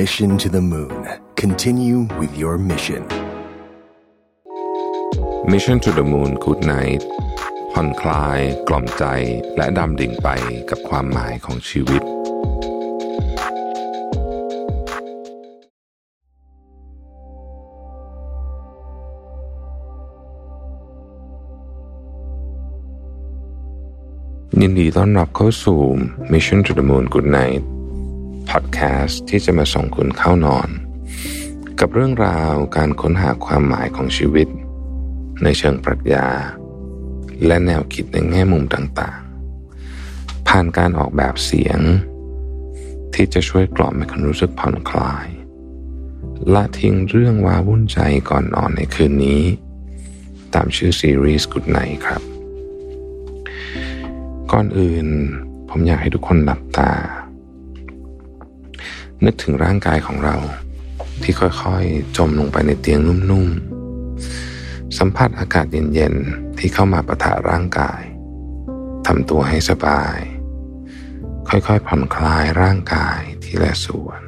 Mission to the Moon. Continue with your mission. Mission to the Moon Good Night ผ่อนคลาย กล่อมใจ และดำดิ่งไปกับความหมายของชีวิต ยินดีต้อนรับเข้าสู่ Mission to the Moon Good Night Podcast ที่จะมาส่งคุณเข้านอน กับเรื่องราวการค้นหาความหมายของชีวิต ในเชิงปรัชญา และแนวคิดในแง่มุมต่างๆ ผ่านการออกแบบเสียง ที่จะช่วยกล่อมให้คุณรู้สึกผ่อนคลาย ละทิ้งเรื่องว้าวุ่นใจก่อนนอนในคืนนี้ ตามชื่อซีรีส์ Good Night ครับ ก่อนอื่นผมอยากให้ทุกคนหลับตา นึกถึงร่างกายของเรา ที่ค่อยๆ จมลงไปในเตียงนุ่มๆ สัมผัสอากาศเย็นๆ ที่เข้ามาประทะร่างกายทำตัวให้สบาย ค่อยๆ ผ่อนคลายร่างกายทีละส่วน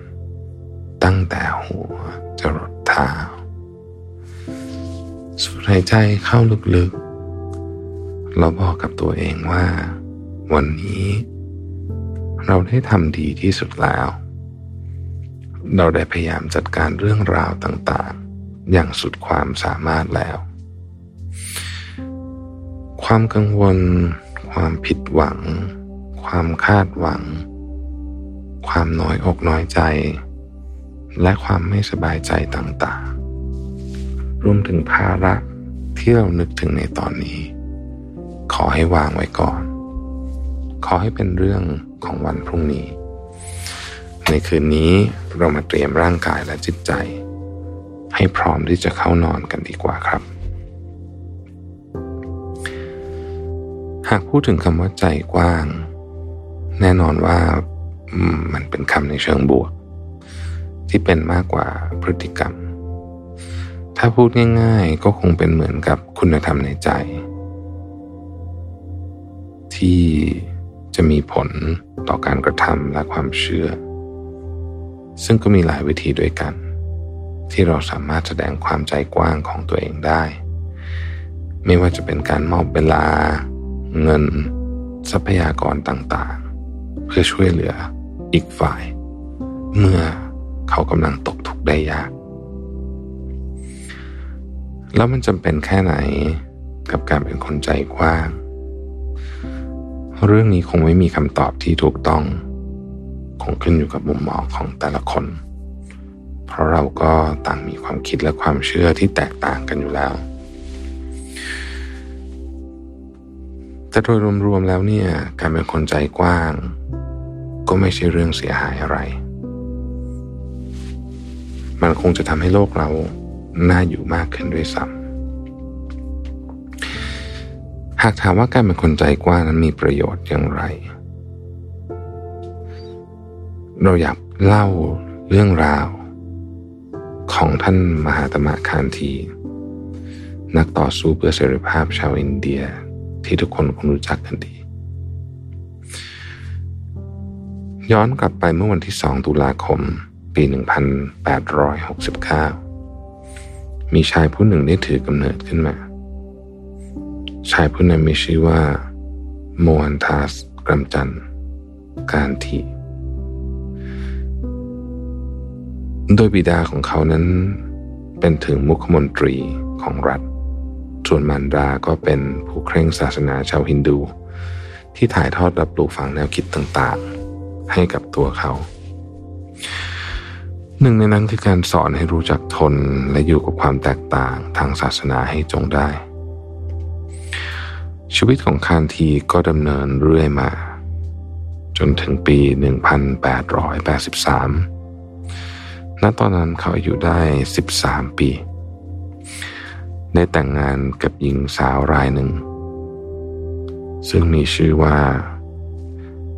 ตั้งแต่หัวจรดเท้าสูดหายใจเข้าลึกๆ เราบอกกับตัวเองว่า วันนี้ เราได้ทำดีที่สุดแล้ว เราได้พยายามจัดการเรื่องราวต่างๆ อย่างสุดความสามารถแล้ว ความกังวล ความผิดหวัง ความคาดหวัง ความน้อยอกน้อยใจ และความไม่สบายใจต่างๆ รวมถึงภาระที่เรานึกถึงในตอนนี้ ขอให้วางไว้ก่อน ขอให้เป็นเรื่องของวันพรุ่งนี้ ในคืนนี้เรามาเตรียมร่างกายและจิตใจ ให้พร้อมที่จะเข้านอนกันดีกว่าครับ หากพูดถึงคำว่าใจกว้าง แน่นอนว่ามันเป็นคำในเชิงบวก ที่เป็นมากกว่าพฤติกรรม ถ้าพูดง่าย ๆ ก็คงเป็นเหมือนกับคุณธรรมในใจ ที่จะมีผลต่อการกระทำและความเชื่อ ซึ่งก็มีหลายวิธีด้วยกัน ที่เราสามารถแสดงความใจกว้างของตัวเองได้ ไม่ว่าจะเป็นการมอบเวลา เงิน ทรัพยากรต่างๆ เพื่อช่วยเหลืออีกฝ่าย เมื่อเขากำลังตกทุกข์ได้ยาก แล้วมันจำเป็นแค่ไหนกับการเป็นคนใจกว้าง เรื่องนี้คงไม่มีคำตอบที่ถูกต้อง คงขึ้นอยู่กับมุมมองของแต่ละคน เพราะเราก็ต่างมีความคิดและความเชื่อที่แตกต่างกันอยู่แล้ว แต่โดยรวมๆแล้วเนี่ยการเป็นคนใจกว้าง ก็ไม่ใช่เรื่องเสียหายอะไร มันคงจะทำให้โลกเราน่าอยู่มากขึ้นด้วยซ้ำหากถามว่าการเป็นคนใจกว้างนั้นมีประโยชน์อย่างไร เราอยากเล่าเรื่องราว ของท่านมหาตมะคานที นักต่อสู้เพื่อเสรีภาพชาวอินเดียที่ทุกคนคงรู้จักกันดี ย้อนกลับไปเมื่อวันที่ 2 ตุลาคม ปี 1869 มีชายผู้หนึ่งได้ถือกำเนิดขึ้นมา ชายผู้นั้นมีชื่อว่า โมฮันทัสกรัมจันการที โดยบิดาของเขานั้น เป็นถึงมุขมนตรีของรัฐ ส่วนมารดาก็เป็นผู้เคร่งศาสนาชาวฮินดู ที่ถ่ายทอดและปลูกฝังแนวคิดต่างๆ ให้กับตัวเขา หนึ่งในนั้นคือการสอนให้รู้จักทนและอยู่กับความแตกต่างทางศาสนาให้จงได้ ชีวิตของคานทีก็ดำเนินเรื่อยมา จนถึงปี 1883 ณตอนนั้นเขาอายุได้ 13 ปี ได้แต่งงานกับหญิงสาวรายหนึ่ง ซึ่งมีชื่อว่า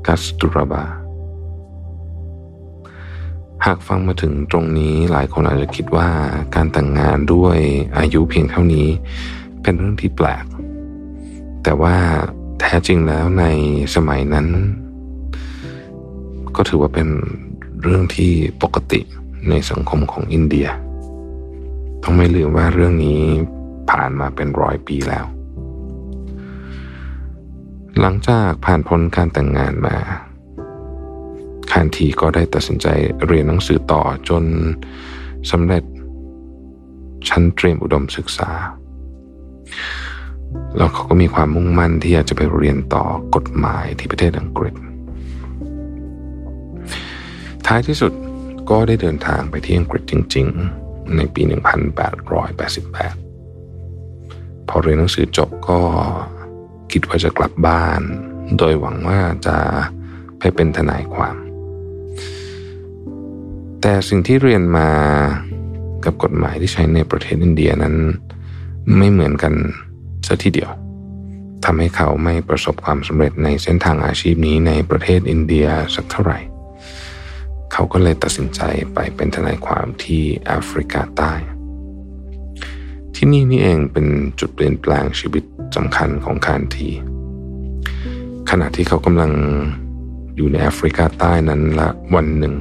กัสตุรบา หากฟังมาถึงตรงนี้หลายคนอาจจะคิดว่าการแต่งงานด้วยอายุเพียงเท่านี้ เป็นเรื่องที่แปลก แต่ว่าแท้จริงแล้วในสมัยนั้น ก็ถือว่าเป็นเรื่องที่ปกติ ในสังคมของอินเดีย ต้องไม่ลืมว่าเรื่องนี้ผ่านมาเป็นร้อยปีแล้ว หลังจากผ่านพ้นการแต่งงานมาคานทีก็ได้ตัดสินใจเรียนหนังสือต่อจนสำเร็จชั้นเตรียมอุดมศึกษา แล้วเขาก็มีความมุ่งมั่นที่อยากจะไปเรียนต่อกฎหมายที่ประเทศอังกฤษ ท้ายที่สุด ก็ได้เดินทางไปที่อังกฤษจริง ๆ ในปี 1888 พอเรียนหนังสือจบก็คิดว่าจะกลับบ้าน โดยหวังว่าจะไปเป็นทนายความ แต่สิ่งที่เรียนมากับกฎหมายที่ใช้ในประเทศอินเดียนั้น ไม่เหมือนกันซะทีเดียวทำให้เขาไม่ประสบความสำเร็จในเส้นทางอาชีพนี้ในประเทศอินเดียสักเท่าไหร่ เขาก็เลยตัดสินใจไปเป็นทนายความที่แอฟริกาใต้ ที่นี่นี่เองเป็นจุดเปลี่ยนแปลงชีวิตสำคัญของคานทีขณะที่เขากำลังอยู่ในแอฟริกาใต้นั้นละวันหนึ่ง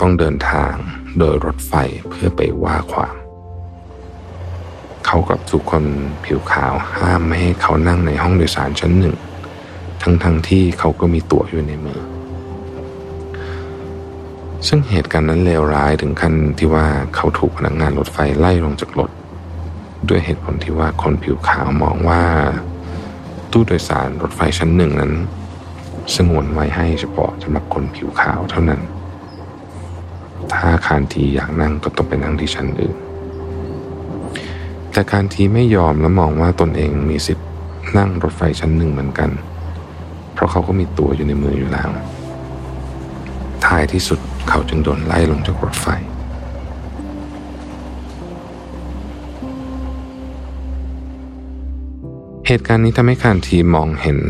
ต้องเดินทางโดยรถไฟเพื่อไปว่าความ เขากับทุกคนผิวขาวห้ามไม่ให้เขานั่งในห้องโดยสารชั้นหนึ่ง ทั้งๆทที่เขาก็มีตั๋วอยู่ในมือ ซึ่งเหตุการณ์นั้นเลวร้ายถึงขั้นที่ว่าเขาถูกพนักงานรถไฟไล่ลงจากรถ ด้วยเหตุผลที่ว่าคนผิวขาวมองว่า ตู้โดยสารรถไฟชั้นหนึ่งนั้น สงวนไว้ให้เฉพาะสำหรับคนผิวขาวเท่านั้น ถ้าคานทีอยากนั่งก็ต้องไปนั่งที่ชั้นอื่น แต่คานทีไม่ยอมและมองว่าตนเองมีสิทธิ์นั่งรถไฟชั้นหนึ่งเหมือนกัน เพราะเขาก็มีตัวอยู่ในมืออยู่แล้ว ท้ายที่สุดเขาจึงโดนไล่ลงจากรถไฟ เหตุการณ์นี้ทำให้คานทีมองเห็น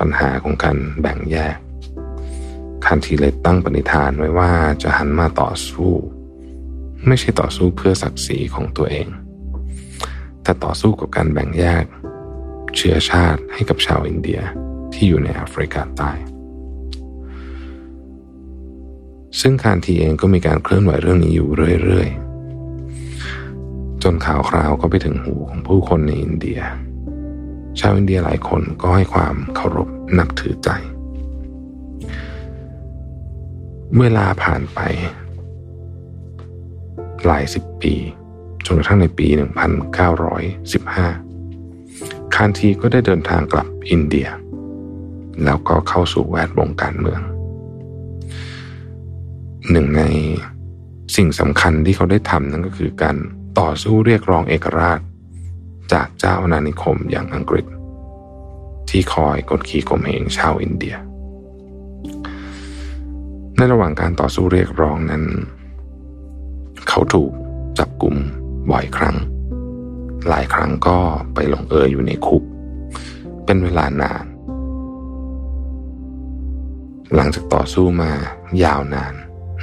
ปัญหาของการแบ่งแยกคานทีเลยตั้งปณิธานไว้ว่าจะหันมาต่อสู้ ไม่ใช่ต่อสู้เพื่อศักดิ์ศรีของตัวเอง แต่ต่อสู้กับการแบ่งแยก เชื้อชาติให้กับชาวอินเดียที่อยู่ในแอฟริกาใต้ ซึ่งคานทีเองก็มีการเคลื่อนไหวเรื่องนี้อยู่เรื่อยๆ จนข่าวคราวก็ไปถึงหูของผู้คนในอินเดีย ชาวอินเดียหลายคนก็ให้ความเคารพนับถือใจ เวลาผ่านไป หลายสิบปี จนกระทั่งในปี 1915 คานทีก็ได้เดินทางกลับอินเดีย แล้วก็เข้าสู่แวดวงการเมือง หนึ่งในสิ่งสำคัญที่เขาได้ทำนั่นก็คือการต่อสู้เรียกร้องเอกราช จากเจ้าอาณานิคมอย่างอังกฤษ ที่คอยกดขี่ข่มเหงชาวอินเดีย ในระหว่างการต่อสู้เรียกร้องนั้น เขาถูกจับกลุ่มบ่อยครั้ง หลายครั้งก็ไปลงเอยอยู่ในคุก เป็นเวลานาน หลังจากต่อสู้มายาวนาน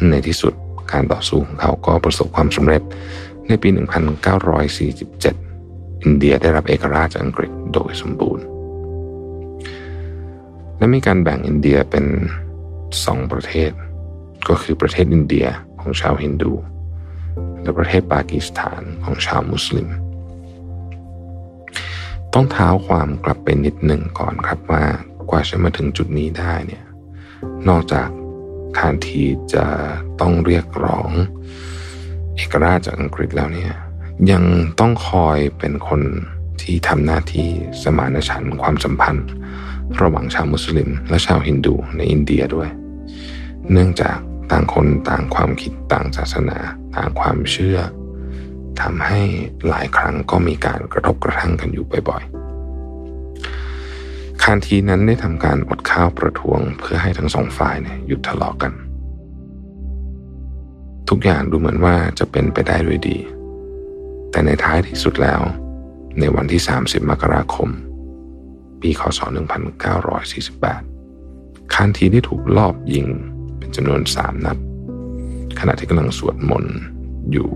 ในที่สุดการต่อสู้ของเขาก็ประสบความสำเร็จในปี 1947 อินเดียได้รับเอกราชจากอังกฤษโดยสมบูรณ์ และมีการแบ่งอินเดียเป็นสองประเทศ ก็คือประเทศอินเดียของชาวฮินดู และประเทศปากีสถานของชาวมุสลิม ต้องเท้าความกลับไปนิดหนึ่งก่อนครับว่ากว่าจะมาถึงจุดนี้ได้เนี่ยนอกจาก คานทีจะต้องเรียกร้อง เอกราชจากอังกฤษแล้วเนี่ยยังต้องคอยเป็นคนที่ทำหน้าที่สมานฉันท์ความสัมพันธ์ ระหว่างชาวมุสลิม และชาวฮินดูในอินเดียด้วย เนื่องจากต่างคนต่างความคิดต่างศาสนา ต่างความเชื่อทำให้หลายครั้งก็มีการกระทบกระทั่งกันอยู่บ่อย คานทีนั้นได้ทำการอดข้าวประท้วงเพื่อให้ทั้งสองฝ่ายเนี่ยหยุดทะเลาะกกัน ทุกอย่างดูเหมือนว่าจะเป็นไปได้ด้วยดี แต่ในท้ายที่สุดแล้ว ในวันที่ 30 มกราคม ปีคศ 1948 คานทีได้ถูกลอบยิงเป็นจำนวนสามนัด ขณะที่กำลังสวดมนต์อยู่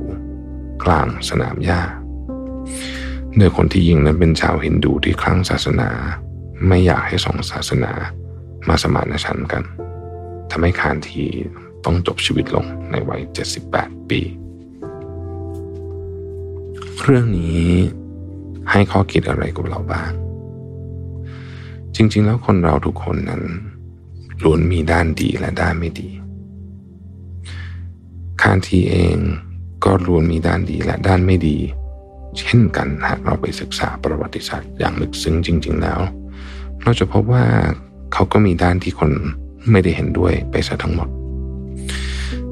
กลางสนามหญ้าโดยคนที่ยิงนั้นเป็นชาวฮินดูที่คลั่งศาสนา ไม่อยากให้สองศาสนามาสมานฉันท์กันทำให้คานทีต้องจบชีวิตลงในวัย 78 ปี เรื่องนี้ให้ข้อคิดอะไรกับเราบ้าง จริง ๆ แล้วคนเราทุกคนนั้นล้วนมีด้านดีและด้านไม่ดี คานทีเองก็ล้วนมีด้านดีและด้านไม่ดี เช่นกันหากเราไปศึกษาประวัติศาสตร์อย่างลึกซึ้งจริง ๆ แล้ว เราจะพบว่าเขาก็มีด้านที่คนไม่ได้เห็นด้วยไปซะทั้งหมด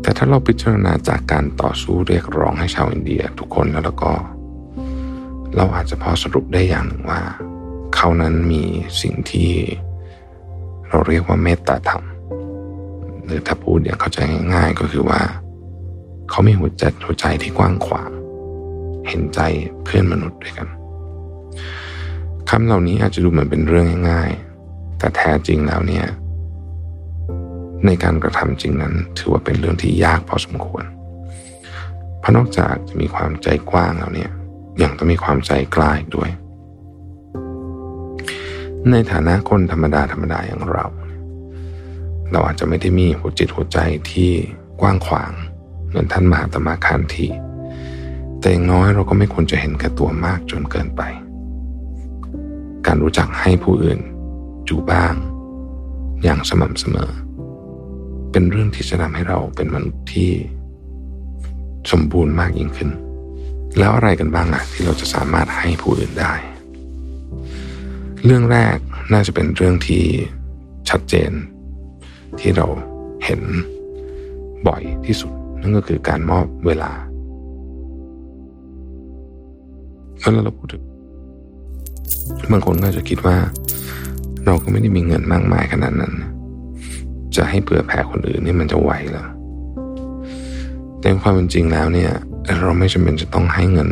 แต่ถ้าเราพิจารณาจากการต่อสู้เรียกร้องให้ชาวอินเดียทุกคนแล้วแล้วก็ เราอาจจะพอสรุปได้อย่างหนึ่งว่า เขานั้นมีสิ่งที่เราเรียกว่าเมตตาธรรม หรือถ้าพูดอย่างเข้าใจง่าย ๆ ก็คือว่า เขามีหัวใจหัวใจที่กว้างขวาง เห็นใจเพื่อนมนุษย์ด้วยกัน คำเหล่านี้อาจจะดูเหมือนเป็นเรื่องง่ายๆ แต่แท้จริงแล้วเนี่ยในการกระทำจริงนั้นถือว่าเป็นเรื่องที่ยากพอสมควร เพราะนอกจากจะมีความใจกว้างแล้วเนี่ยยังต้องมีความใจกล้าอีกด้วย ในฐานะคนธรรมดาธรรมดาอย่างเรา เราอาจจะไม่ได้มีหัวจิตหัวใจที่กว้างขวาง เหมือนท่านมหาตมะคานทีแต่อย่างน้อยเราก็ไม่ควรจะเห็นแก่ตัวมากจนเกินไป การรู้จักให้ผู้อื่นจูบ้าง อย่างสม่ำเสมอ เป็นเรื่องที่จะทำให้เราเป็นมนุษย์ที่สมบูรณ์มากยิ่งขึ้น แล้วอะไรกันบ้างอะที่เราจะสามารถให้ผู้อื่นได้ เรื่องแรกน่าจะเป็นเรื่องที่ชัดเจน ที่เราเห็นบ่อยที่สุด นั่นก็คือการมอบเวลาเมื่อเราพูดถึง บางคนก็จะคิดว่า เราก็ไม่ได้มีเงินมากมายขนาดนั้น จะให้เผื่อแผ่คนอื่นนี่มันจะไหวเหรอแต่ความเป็นจริงแล้วเนี่ย เราไม่จำเป็นจะต้องให้เงิน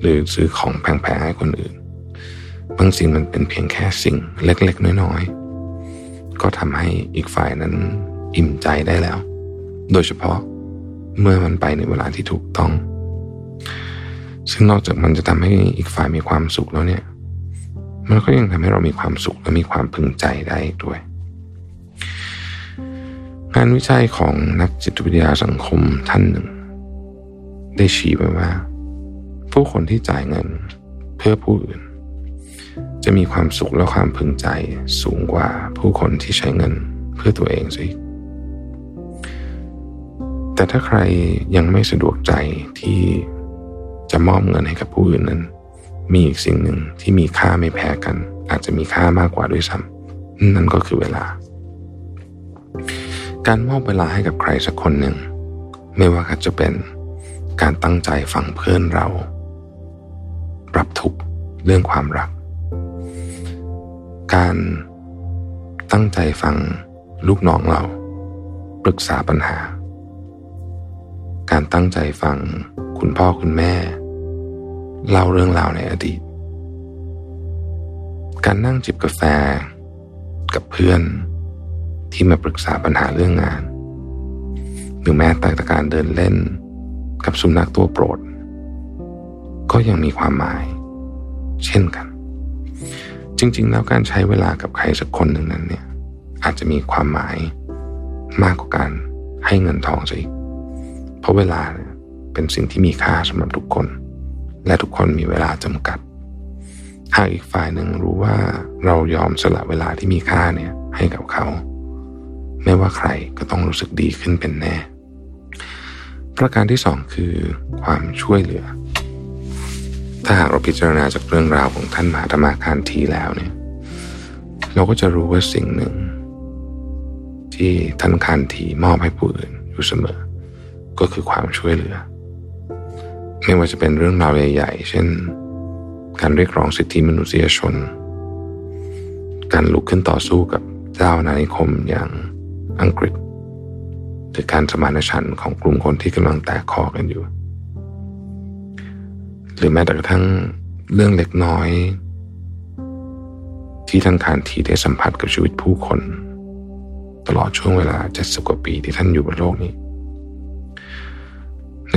หรือซื้อของแพงๆให้คนอื่น บางสิ่งมันเป็นเพียงแค่สิ่งเล็ก ๆ น้อยๆ ก็ทำให้อีกฝ่ายนั้นอิ่มใจได้แล้ว โดยเฉพาะเมื่อมันไปในเวลาที่ถูกต้อง ซึ่งนอกจากมันจะทำให้อีกฝ่ายมีความสุขแล้วเนี่ย มันก็ยังทำให้เรามีความสุขและมีความพึงใจได้ด้วย งานวิจัยของนักจิตวิทยาสังคมท่านหนึ่ง ได้ชี้ไว้ว่า ผู้คนที่จ่ายเงินเพื่อผู้อื่น จะมีความสุขและความพึงใจสูงกว่าผู้คนที่ใช้เงินเพื่อตัวเองสิแต่ถ้าใครยังไม่สะดวกใจที่จะมอบเงินให้กับผู้อื่นนั้น มีอีกสิ่งหนึ่งที่มีค่าไม่แพ้กัน อาจจะมีค่ามากกว่าด้วยซ้ำนั่นก็คือเวลา การมอบเวลาให้กับใครสักคนหนึ่ง ไม่ว่าจะเป็นการตั้งใจฟังเพื่อนเรา ปรับทุกเรื่องความรัก การตั้งใจฟังลูกน้องเรา ปรึกษาปัญหา การตั้งใจฟังคุณพ่อคุณแม่ เล่าเรื่องราวในอดีต การนั่งจิบกาแฟกับเพื่อนที่มาปรึกษาปัญหาเรื่องงาน หรือแม้แต่การเดินเล่นกับสุนัขตัวโปรด ก็ยังมีความหมาย เช่นกัน จริง ๆ แล้วการใช้เวลากับใครสักคนหนึ่งนั้นเนี่ยอาจจะมีความหมายมากกว่าการให้เงินทองซะอีกเพราะเวลาเป็นสิ่งที่มีค่าสำหรับทุกคน และทุกคนมีเวลาจำกัด หากอีกฝ่ายหนึ่งรู้ว่าเรายอมสละเวลาที่มีค่าเนี่ยให้กับเขา ไม่ว่าใครก็ต้องรู้สึกดีขึ้นเป็นแน่ ประการที่สองคือความช่วยเหลือ ถ้าหากเราพิจารณาจากเรื่องราวของท่านมหาธรรมาคารทีแล้วเนี่ย เราก็จะรู้ว่าสิ่งหนึ่ง ที่ท่านคานทีมอบให้ผู้อื่นอยู่เสมอ ก็คือความช่วยเหลือ ไม่ว่าจะเป็นเรื่องราวใหญ่ๆ เช่น การเรียกร้องสิทธิมนุษยชน การลุกขึ้นต่อสู้กับเจ้านานิคมอย่างอังกฤษหรือการสมานฉันท์ของกลุ่มคนที่กำลังแตกคอกันอยู่ หรือแม้แต่กระทั่งเรื่องเล็กน้อย ที่ท่านคานทีได้สัมผัสกับชีวิตผู้คน ตลอดช่วงเวลาเจ็ดสิบกว่าปีที่ท่านอยู่บนโลกนี้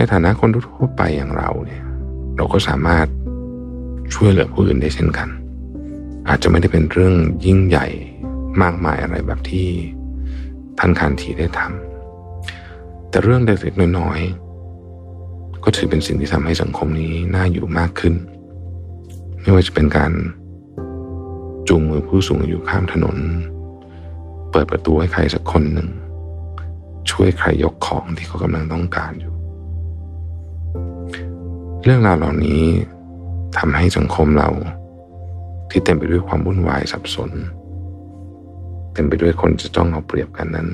ในฐานะคนทั่วไปอย่างเราเนี่ยเราก็สามารถช่วยเหลือผู้อื่นได้เช่นกัน อาจจะไม่ได้เป็นเรื่องยิ่งใหญ่มากมายอะไรแบบที่ท่านคันทีได้ทำแต่เรื่องเล็กๆน้อยๆก็ถือเป็นสิ่งที่ทำให้สังคมนี้น่าอยู่มากขึ้น ไม่ว่าจะเป็นการจูงมือผู้สูงอายุข้ามถนน เปิดประตูให้ใครสักคนหนึ่ง ช่วยใครยกของที่เขากำลังต้องการอยู่ เรื่องราวเหล่านี้ทำให้สังคมเราที่เต็มไปด้วยความวุ่นวายสับสน เต็มไปด้วยคนจะต้องเอาเปรียบกันนั้น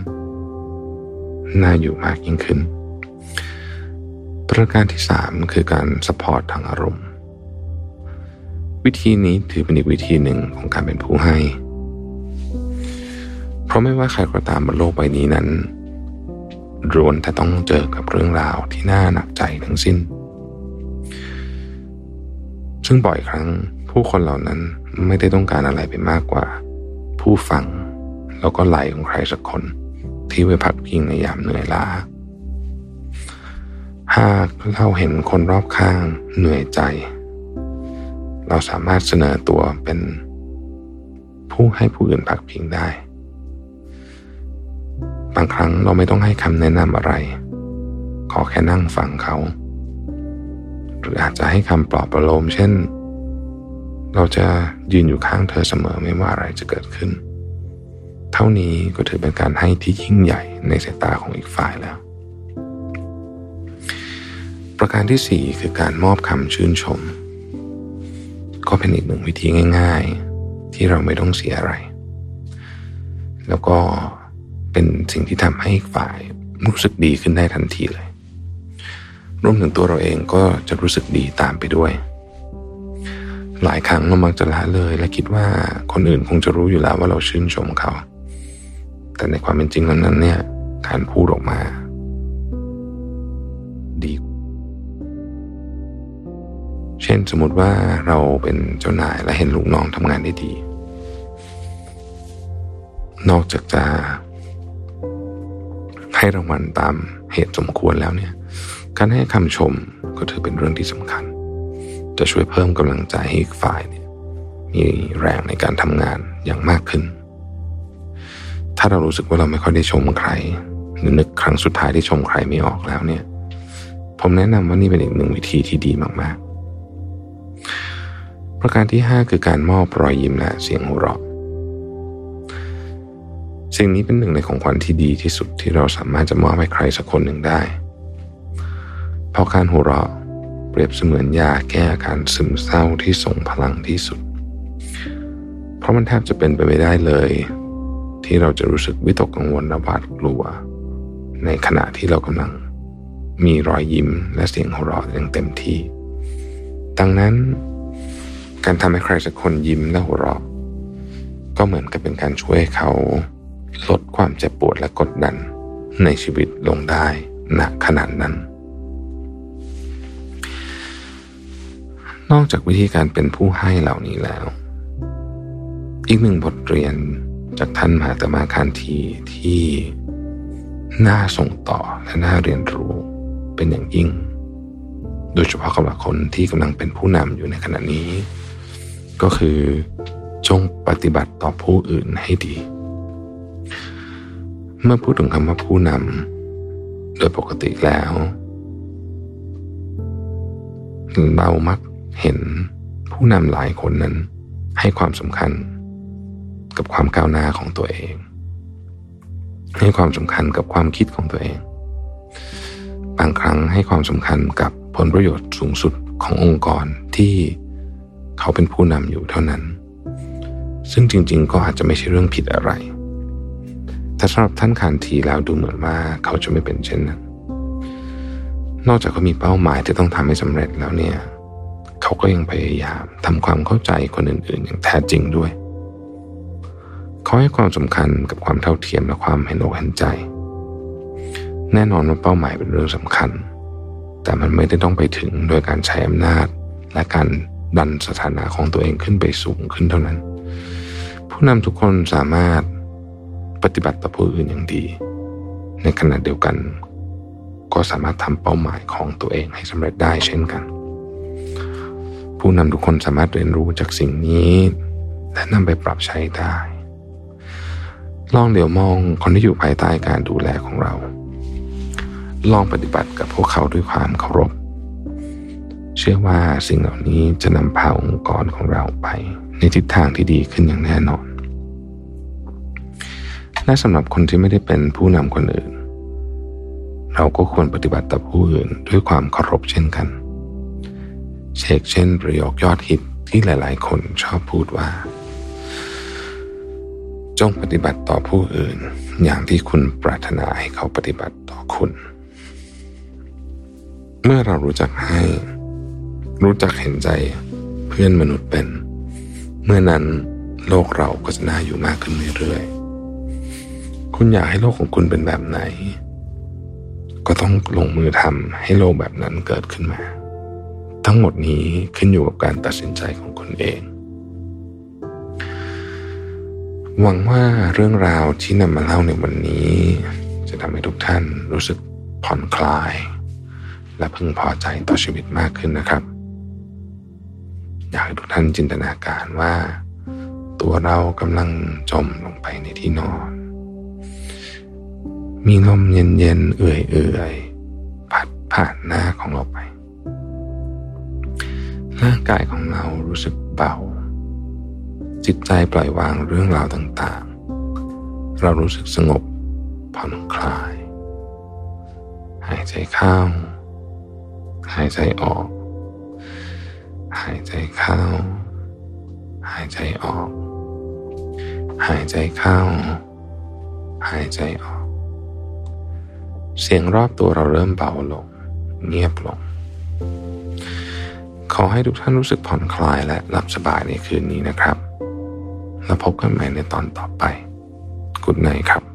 น่าอยู่มากยิ่งขึ้น ประการที่สามคือการสปอร์ตทางอารมณ์ วิธีนี้ถือเป็นอีกวิธีหนึ่งของการเป็นผู้ให้ เพราะไม่ว่าใครก็ตามบนโลกใบนี้นั้นรวนแต่ต้องเจอกับเรื่องราวที่น่าหนักใจทั้งสิ้น ซึ่งบ่อยครั้งผู้คนเหล่านั้นไม่ได้ต้องการอะไรไปมากกว่า ผู้ฟังแล้วก็ไหลของใครสักคน ที่ไปพักพิงในยามเหนื่อยล้าหากเราเห็นคนรอบข้างเหนื่อยใจ เราสามารถเสนอตัวเป็น ผู้ให้ผู้อื่นพักพิงได้ บางครั้งเราไม่ต้องให้คำแนะนำอะไร ขอแค่นั่งฟังเขา หรืออาจจะให้คำปลอบประโลม เช่น เราจะยืนอยู่ข้างเธอเสมอไม่ว่าอะไรจะเกิดขึ้น เท่านี้ก็ถือเป็นการให้ที่ยิ่งใหญ่ในสายตาของอีกฝ่ายแล้ว ประการที่สี่คือการมอบคำชื่นชม ก็เป็นอีกหนึ่งวิธีง่าย ๆ ที่เราไม่ต้องเสียอะไร แล้วก็เป็นสิ่งที่ทำให้อีกฝ่ายรู้สึกดีขึ้นได้ทันทีเลย รวมถึงตัวเราเองก็จะรู้สึกดีตามไปด้วย หลายครั้งเรามักจะละเลย และคิดว่าคนอื่นคงจะรู้อยู่แล้วว่าเราชื่นชมเขา แต่ในความเป็นจริงนั้นเนี่ยการพูดออกมา ดี เช่นสมมติว่าเราเป็นเจ้านายและเห็นลูกน้องทำงานได้ดี นอกจากจะให้รางวัลตามเหตุสมควรแล้วเนี่ย การให้คำชมก็ถือเป็นเรื่องที่สำคัญ จะช่วยเพิ่มกำลังใจให้อีกฝ่ายเนี่ยมีแรงในการทำงานอย่างมากขึ้น ถ้าเรารู้สึกว่าเราไม่ค่อยได้ชมใครหรือนึกครั้งสุดท้ายที่ชมใครไม่ออกแล้วเนี่ย ผมแนะนำว่านี่เป็นอีกหนึ่งวิธีที่ดีมากๆ ประการที่ห้าคือการมอบรอยยิ้มและเสียงหัวเราะสิ่งนี้เป็นหนึ่งในของขวัญที่ดีที่สุดที่เราสามารถจะมอบให้ใครสักคนหนึ่งได้ เพราะการหัวเราะเปรียบเสมือนยาแก้อาการซึมเศร้าที่ส่งพลังที่สุด เพราะมันแทบจะเป็นไปไม่ได้เลย ที่เราจะรู้สึกวิตกกังวลและหวาดกลัว ในขณะที่เรากำลังมีรอยยิ้มและเสียงหัวเราะอย่างเต็มที่ ดังนั้น การทำให้ใครสักคนยิ้มและหัวเราะ ก็เหมือนกับเป็นการช่วยเขาลดความเจ็บปวดและกดดันในชีวิตลงได้ณขนาดนั้น นอกจากวิธีการเป็นผู้ให้เหล่านี้แล้ว อีกหนึ่งบทเรียนจากท่านมหาตมาคานทีที่น่าส่งต่อและน่าเรียนรู้เป็นอย่างยิ่ง โดยเฉพาะสำหรับคนที่กำลังเป็นผู้นำอยู่ในขณะนี้ ก็คือจงปฏิบัติต่อผู้อื่นให้ดี เมื่อพูดถึงคำว่าผู้นำโดยปกติแล้ว เรามัก เห็นผู้นำหลายคนนั้นให้ความสำคัญกับความก้าวหน้าของตัวเอง ให้ความสำคัญกับความคิดของตัวเอง บางครั้งให้ความสำคัญกับผลประโยชน์สูงสุดขององค์กรที่เขาเป็นผู้นำอยู่เท่านั้น ซึ่งจริง ๆ ก็อาจจะไม่ใช่เรื่องผิดอะไร แต่สำหรับท่านคานทีแล้วดูเหมือนว่าเขาจะไม่เป็นเช่นนั้น นอกจากเขามีเป้าหมายที่ต้องทำให้สำเร็จแล้วเนี่ย เขาก็ยังพยายามทำความเข้าใจคนอื่นๆ อย่างแท้จริงด้วย เขาให้ความสำคัญกับความเท่าเทียมและความเห็นอกเห็นใจ แน่นอนว่าเป้าหมายเป็นเรื่องสำคัญ แต่มันไม่ได้ต้องไปถึงโดยการใช้อำนาจ และการดันสถานะของตัวเองขึ้นไปสูงขึ้นเท่านั้น ผู้นำทุกคนสามารถปฏิบัติต่อผู้อื่นอย่างดี ในขณะเดียวกัน ก็สามารถทำเป้าหมายของตัวเองให้สำเร็จได้เช่นกัน ผู้นำทุกคนสามารถเรียนรู้จากสิ่งนี้ และนำไปปรับใช้ได้ ลองเดี๋ยวมองคนที่อยู่ภายใต้การดูแลของเรา ลองปฏิบัติกับพวกเขาด้วยความเคารพ เชื่อว่าสิ่งเหล่านี้จะนำพาองค์กรของเราไป ในทิศทางที่ดีขึ้นอย่างแน่นอน และสำหรับคนที่ไม่ได้เป็นผู้นำคนอื่น เราก็ควรปฏิบัติต่อผู้อื่นด้วยความเคารพเช่นกัน เชกเช่นประโยคยอดฮิตที่หลาย ๆ คนชอบพูดว่า จงปฏิบัติต่อผู้อื่น อย่างที่คุณปรารถนาให้เขาปฏิบัติต่อคุณ เมื่อเรารู้จักให้ รู้จักเห็นใจเพื่อนมนุษย์เป็น เมื่อนั้นโลกเราก็จะน่าอยู่มากขึ้นเรื่อยๆ คุณอยากให้โลกของคุณเป็นแบบไหน ก็ต้องลงมือทำให้โลกแบบนั้นเกิดขึ้นมา ทั้งหมดนี้ขึ้นอยู่กับการตัดสินใจของคุณเอง หวังว่าเรื่องราวที่นำมาเล่าในวันนี้ จะทำให้ทุกท่านรู้สึกผ่อนคลาย และพึงพอใจต่อชีวิตมากขึ้นนะครับ อยากให้ทุกท่านจินตนาการว่า ตัวเรากำลังจมลงไปในที่นอน มีลมเย็นๆเอื่อยๆพัดผ่านหน้าของเราไป ร่างกายของเรารู้สึกเบา จิตใจปล่อยวางเรื่องราวต่างๆ เรารู้สึกสงบผ่อนคลาย หายใจเข้า หายใจออก หายใจเข้า หายใจออก หายใจเข้า หายใจออก เสียงรอบตัวเราเริ่มเบาลง เงียบลง ขอให้ทุกท่านรู้สึกผ่อนคลายและหลับสบายในคืนนี้นะครับ แล้วพบกันใหม่ในตอนต่อไป กุดไนครับ